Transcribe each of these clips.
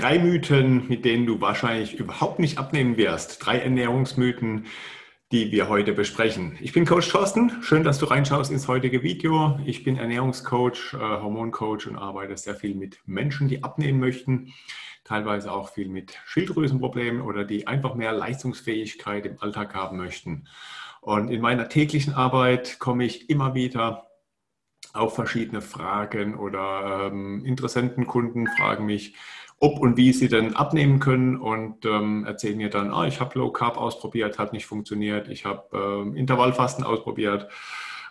Drei Mythen, mit denen du wahrscheinlich überhaupt nicht abnehmen wirst. Drei Ernährungsmythen, die wir heute besprechen. Ich bin Coach Thorsten. Schön, dass du reinschaust ins heutige Video. Ich bin Ernährungscoach, äh, Hormoncoach und arbeite sehr viel mit Menschen, die abnehmen möchten. Teilweise auch viel mit Schilddrüsenproblemen oder die einfach mehr Leistungsfähigkeit im Alltag haben möchten. Und in meiner täglichen Arbeit komme ich immer wieder auf verschiedene Fragen oder ähm, Interessentenkunden fragen mich, ob und wie sie denn abnehmen können und ähm, erzählen mir dann, ah, ich habe Low Carb ausprobiert, hat nicht funktioniert, ich habe ähm, Intervallfasten ausprobiert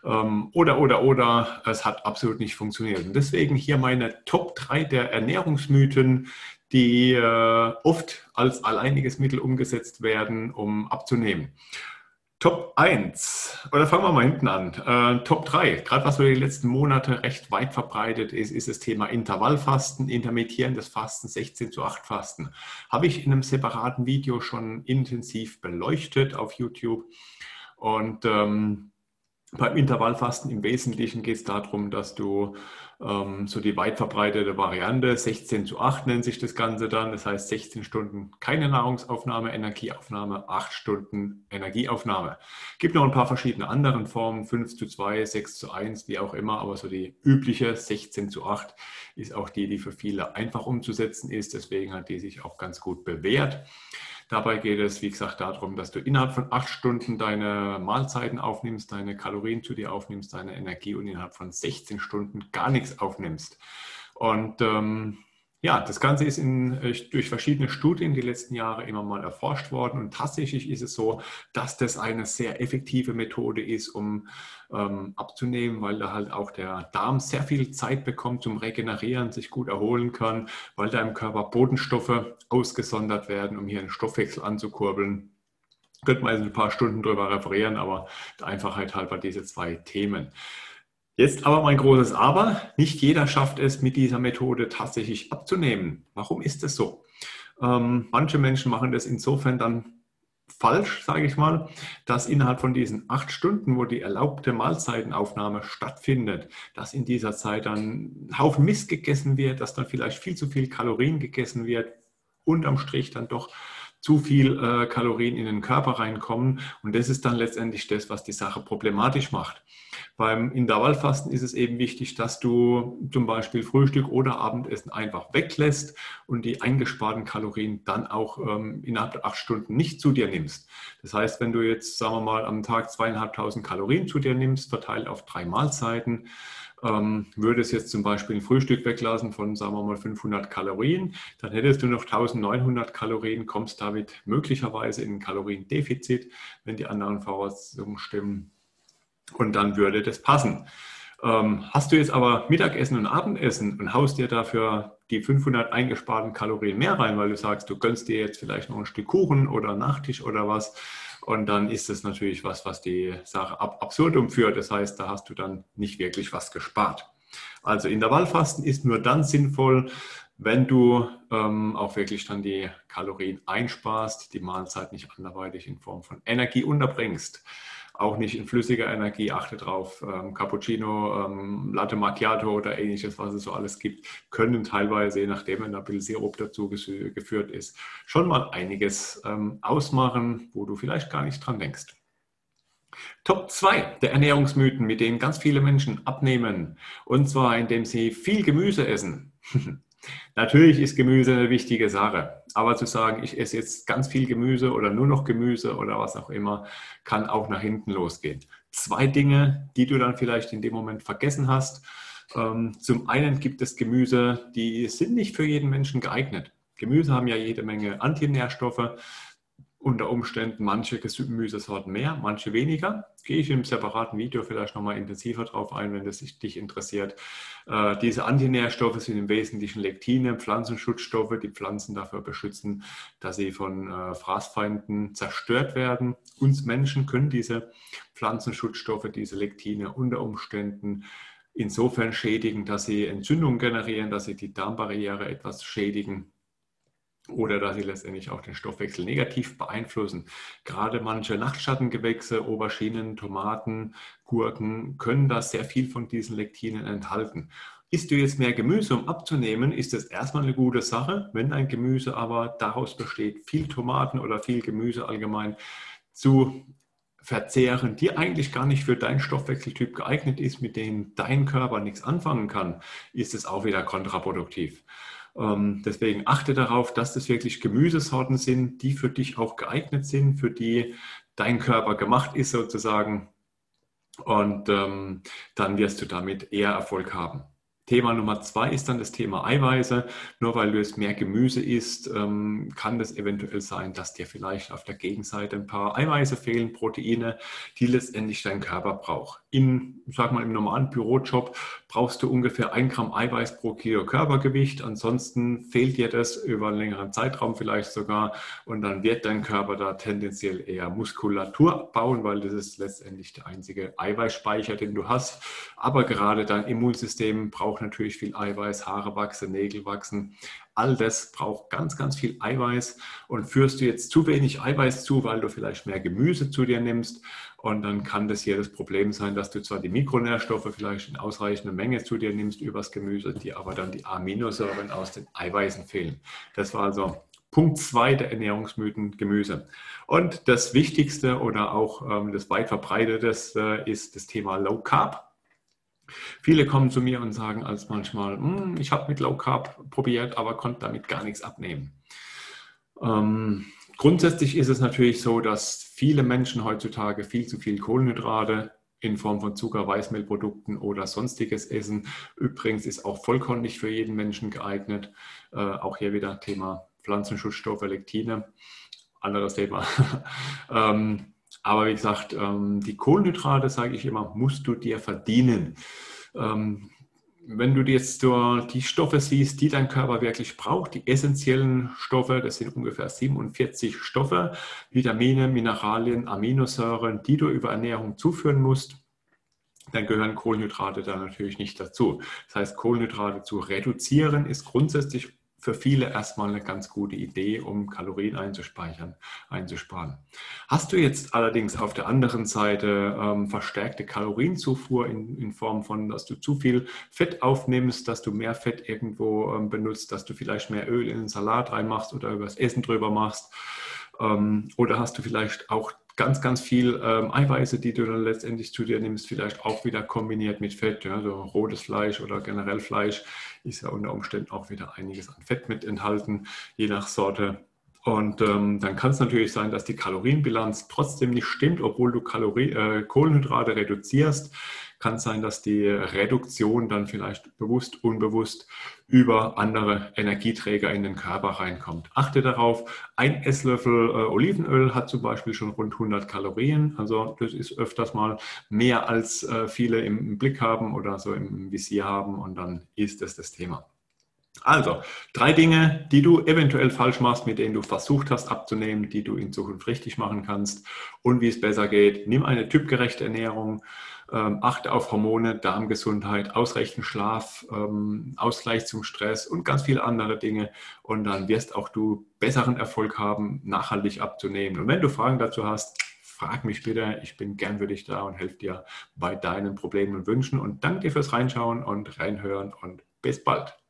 ähm, oder, oder, oder, es hat absolut nicht funktioniert. Und deswegen hier meine Top 3 der Ernährungsmythen, die äh, oft als alleiniges Mittel umgesetzt werden, um abzunehmen. Top 1, oder fangen wir mal hinten an. Äh, Top 3, gerade was so die letzten Monate recht weit verbreitet ist, ist das Thema Intervallfasten, intermittierendes Fasten, 16 zu 8 Fasten. Habe ich in einem separaten Video schon intensiv beleuchtet auf YouTube. Und ähm, beim Intervallfasten im Wesentlichen geht es darum, dass du ähm, so die weit verbreitete Variante, 16 zu 8 nennt sich das Ganze dann, das heißt 16 Stunden keine Nahrungsaufnahme, Energieaufnahme, 8 Stunden Energieaufnahme. Gibt noch ein paar verschiedene andere Formen, 5 zu 2, 6 zu 1, wie auch immer, aber so die übliche 16 zu 8 ist auch die, die für viele einfach umzusetzen ist, deswegen hat die sich auch ganz gut bewährt. Dabei geht es, wie gesagt, darum, dass du innerhalb von acht Stunden deine Mahlzeiten aufnimmst, deine Kalorien zu dir aufnimmst, deine Energie und innerhalb von 16 Stunden gar nichts aufnimmst. Und ähm, ja, das Ganze ist in, äh, durch verschiedene Studien die letzten Jahre immer mal erforscht worden und tatsächlich ist es so, dass das eine sehr effektive Methode ist, um ähm, abzunehmen, weil da halt auch der Darm sehr viel Zeit bekommt zum Regenerieren, sich gut erholen kann, weil da im Körper Bodenstoffe ausgesondert werden, um hier einen Stoffwechsel anzukurbeln. Könnte man jetzt ein paar Stunden drüber referieren, aber der Einfachheit halber diese zwei Themen. Jetzt aber mein großes Aber. Nicht jeder schafft es, mit dieser Methode tatsächlich abzunehmen. Warum ist das so? Ähm, manche Menschen machen das insofern dann falsch, sage ich mal, dass innerhalb von diesen acht Stunden, wo die erlaubte Mahlzeitenaufnahme stattfindet, dass in dieser Zeit dann ein Haufen Mist gegessen wird, dass dann vielleicht viel zu viel Kalorien gegessen wird, unterm Strich dann doch zu viel äh, Kalorien in den Körper reinkommen. Und das ist dann letztendlich das, was die Sache problematisch macht. Beim Intervallfasten ist es eben wichtig, dass du zum Beispiel Frühstück oder Abendessen einfach weglässt und die eingesparten Kalorien dann auch ähm, innerhalb der acht Stunden nicht zu dir nimmst. Das heißt, wenn du jetzt, sagen wir mal, am Tag zweieinhalbtausend Kalorien zu dir nimmst, verteilt auf drei Mahlzeiten, ähm, würdest jetzt zum Beispiel ein Frühstück weglassen von, sagen wir mal, 500 Kalorien, dann hättest du noch 1900 Kalorien, kommst damit möglicherweise in ein Kaloriendefizit, wenn die anderen Voraussetzungen stimmen. Und dann würde das passen. Ähm, hast du jetzt aber Mittagessen und Abendessen und haust dir dafür die 500 eingesparten Kalorien mehr rein, weil du sagst, du gönnst dir jetzt vielleicht noch ein Stück Kuchen oder Nachtisch oder was, und dann ist es natürlich was, was die Sache ab absurdum führt. Das heißt, da hast du dann nicht wirklich was gespart. Also Intervallfasten ist nur dann sinnvoll, wenn du ähm, auch wirklich dann die Kalorien einsparst, die Mahlzeit nicht anderweitig in Form von Energie unterbringst auch nicht in flüssiger Energie, achte drauf. Ähm, Cappuccino, ähm, Latte Macchiato oder ähnliches, was es so alles gibt, können teilweise, je nachdem, wenn da ein bisschen Sirup dazu geführt ist, schon mal einiges ähm, ausmachen, wo du vielleicht gar nicht dran denkst. Top 2 der Ernährungsmythen, mit denen ganz viele Menschen abnehmen, und zwar indem sie viel Gemüse essen. Natürlich ist Gemüse eine wichtige Sache, aber zu sagen, ich esse jetzt ganz viel Gemüse oder nur noch Gemüse oder was auch immer, kann auch nach hinten losgehen. Zwei Dinge, die du dann vielleicht in dem Moment vergessen hast. Ähm, zum einen gibt es Gemüse, die sind nicht für jeden Menschen geeignet. Gemüse haben ja jede Menge Antinährstoffe unter Umständen manche Gemüsesorten mehr, manche weniger. Gehe ich im separaten Video vielleicht nochmal intensiver drauf ein, wenn das dich interessiert. Äh, diese Antinährstoffe sind im Wesentlichen Lektine, Pflanzenschutzstoffe, die Pflanzen dafür beschützen, dass sie von äh, Fraßfeinden zerstört werden. Uns Menschen können diese Pflanzenschutzstoffe, diese Lektine unter Umständen insofern schädigen, dass sie Entzündungen generieren, dass sie die Darmbarriere etwas schädigen oder dass sie letztendlich auch den Stoffwechsel negativ beeinflussen. Gerade manche Nachtschattengewächse, Auberginen, Tomaten, Gurken können da sehr viel von diesen Lektinen enthalten. Isst du jetzt mehr Gemüse, um abzunehmen, ist das erstmal eine gute Sache. Wenn ein Gemüse aber daraus besteht, viel Tomaten oder viel Gemüse allgemein zu verzehren, die eigentlich gar nicht für deinen Stoffwechseltyp geeignet ist, mit denen dein Körper nichts anfangen kann, ist es auch wieder kontraproduktiv. Ähm, deswegen achte darauf, dass das wirklich Gemüsesorten sind, die für dich auch geeignet sind, für die dein Körper gemacht ist sozusagen. Und ähm, dann wirst du damit eher Erfolg haben. Thema Nummer zwei ist dann das Thema Eiweiße. Nur weil du jetzt mehr Gemüse isst, ähm, kann das eventuell sein, dass dir vielleicht auf der Gegenseite ein paar Eiweiße fehlen, Proteine, die letztendlich dein Körper braucht. In, sag mal, im normalen Bürojob brauchst du ungefähr ein Gramm Eiweiß pro Kilo Körpergewicht. Ansonsten fehlt dir das über einen längeren Zeitraum vielleicht sogar und dann wird dein Körper da tendenziell eher Muskulatur bauen, weil das ist letztendlich der einzige Eiweißspeicher, den du hast. Aber gerade dein Immunsystem braucht natürlich viel Eiweiß, Haare wachsen, Nägel wachsen. All das braucht ganz, ganz viel Eiweiß. Und führst du jetzt zu wenig Eiweiß zu, weil du vielleicht mehr Gemüse zu dir nimmst, und dann kann das hier das Problem sein, dass du zwar die Mikronährstoffe vielleicht in ausreichender Menge zu dir nimmst übers Gemüse, die aber dann die Aminosäuren aus den Eiweißen fehlen. Das war also Punkt zwei der Ernährungsmythen Gemüse. Und das Wichtigste oder auch ähm, das weit verbreiteteste äh, ist das Thema Low Carb. Viele kommen zu mir und sagen als manchmal, hm, ich habe mit Low Carb probiert, aber konnte damit gar nichts abnehmen. Ähm, grundsätzlich ist es natürlich so, dass viele Menschen heutzutage viel zu viel Kohlenhydrate in Form von Zucker, Weißmehlprodukten oder sonstiges essen. Übrigens ist auch Vollkorn nicht für jeden Menschen geeignet. Äh, auch hier wieder Thema Pflanzenschutzstoffe, Lektine. Anderes Thema. ähm, aber wie gesagt, ähm, die Kohlenhydrate, sage ich immer, musst du dir verdienen. Ähm, wenn du jetzt die Stoffe siehst, die dein Körper wirklich braucht, die essentiellen Stoffe, das sind ungefähr 47 Stoffe, Vitamine, Mineralien, Aminosäuren, die du über Ernährung zuführen musst, dann gehören Kohlenhydrate da natürlich nicht dazu. Das heißt, Kohlenhydrate zu reduzieren ist grundsätzlich für viele erstmal eine ganz gute Idee, um Kalorien einzuspeichern, einzusparen. Hast du jetzt allerdings auf der anderen Seite ähm, verstärkte Kalorienzufuhr in, in, Form von, dass du zu viel Fett aufnimmst, dass du mehr Fett irgendwo ähm, benutzt, dass du vielleicht mehr Öl in den Salat reinmachst oder übers Essen drüber machst, ähm, oder hast du vielleicht auch ganz, ganz viel ähm, Eiweiße, die du dann letztendlich zu dir nimmst, vielleicht auch wieder kombiniert mit Fett. Ja, so rotes Fleisch oder generell Fleisch ist ja unter Umständen auch wieder einiges an Fett mit enthalten, je nach Sorte. Und ähm, dann kann es natürlich sein, dass die Kalorienbilanz trotzdem nicht stimmt, obwohl du Kalorie, äh, Kohlenhydrate reduzierst kann es sein, dass die Reduktion dann vielleicht bewusst, unbewusst über andere Energieträger in den Körper reinkommt. Achte darauf, ein Esslöffel äh, Olivenöl hat zum Beispiel schon rund 100 Kalorien. Also das ist öfters mal mehr als äh, viele im, im Blick haben oder so im Visier haben und dann ist es das Thema. Also, drei Dinge, die du eventuell falsch machst, mit denen du versucht hast abzunehmen, die du in Zukunft richtig machen kannst und wie es besser geht. Nimm eine typgerechte Ernährung, ähm, achte auf Hormone, Darmgesundheit, ausreichend Schlaf, ähm, Ausgleich zum Stress und ganz viele andere Dinge. Und dann wirst auch du besseren Erfolg haben, nachhaltig abzunehmen. Und wenn du Fragen dazu hast, frag mich bitte. Ich bin gern für dich da und helfe dir bei deinen Problemen und Wünschen. Und danke dir fürs Reinschauen und Reinhören und bis bald.